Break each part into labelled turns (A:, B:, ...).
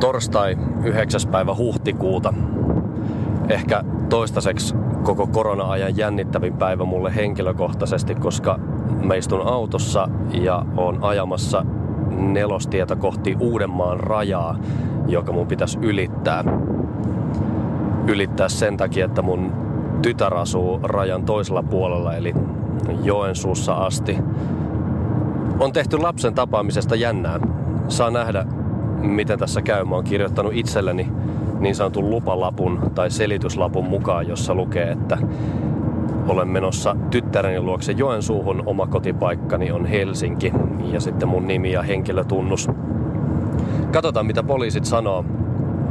A: torstai 9. päivä huhtikuuta. Ehkä toistaiseksi koko korona-ajan jännittävin päivä mulle henkilökohtaisesti, koska mä istun autossa ja on ajamassa nelostietä kohti Uudenmaan rajaa, joka mun pitäisi ylittää. Ylittää sen takia, että mun tytär asuu rajan toisella puolella, eli Joensuussa asti. On tehty lapsen tapaamisesta jännää. Saa nähdä, miten tässä käy. Mä oon kirjoittanut itselleni niin sanotun lupalapun tai selityslapun mukaan, jossa lukee, että olen menossa tyttäreni luokse Joensuuhun. Oma kotipaikkani on Helsinki ja sitten mun nimi ja henkilötunnus. Katsotaan mitä poliisit sanoo.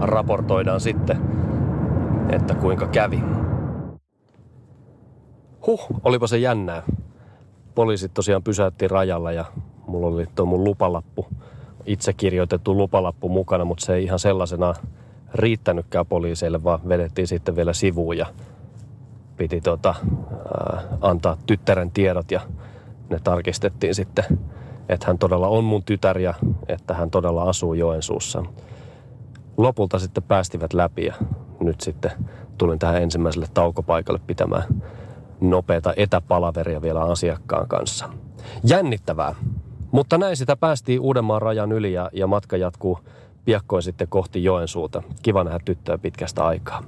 A: Raportoidaan sitten, että kuinka kävi. Huh, olipa se jännää. Poliisit tosiaan pysäytti rajalla ja mulla oli tuo mun lupalappu, itse kirjoitettu lupalappu mukana, mutta se ei ihan sellaisena riittänytkään poliiseille, vaan vedettiin sitten vielä sivuun ja piti tota, ää, antaa tyttären tiedot ja ne tarkistettiin sitten, että hän todella on mun tytär ja että hän todella asuu Joensuussa. Lopulta sitten päästivät läpi ja nyt sitten tulin tähän ensimmäiselle taukopaikalle pitämään nopeata etäpalaveria vielä asiakkaan kanssa. Jännittävää, mutta näin sitä päästiin Uudenmaan rajan yli ja, ja matka jatkuu piakkoin sitten kohti Joensuuta. Kiva nähdä tyttöä pitkästä aikaa.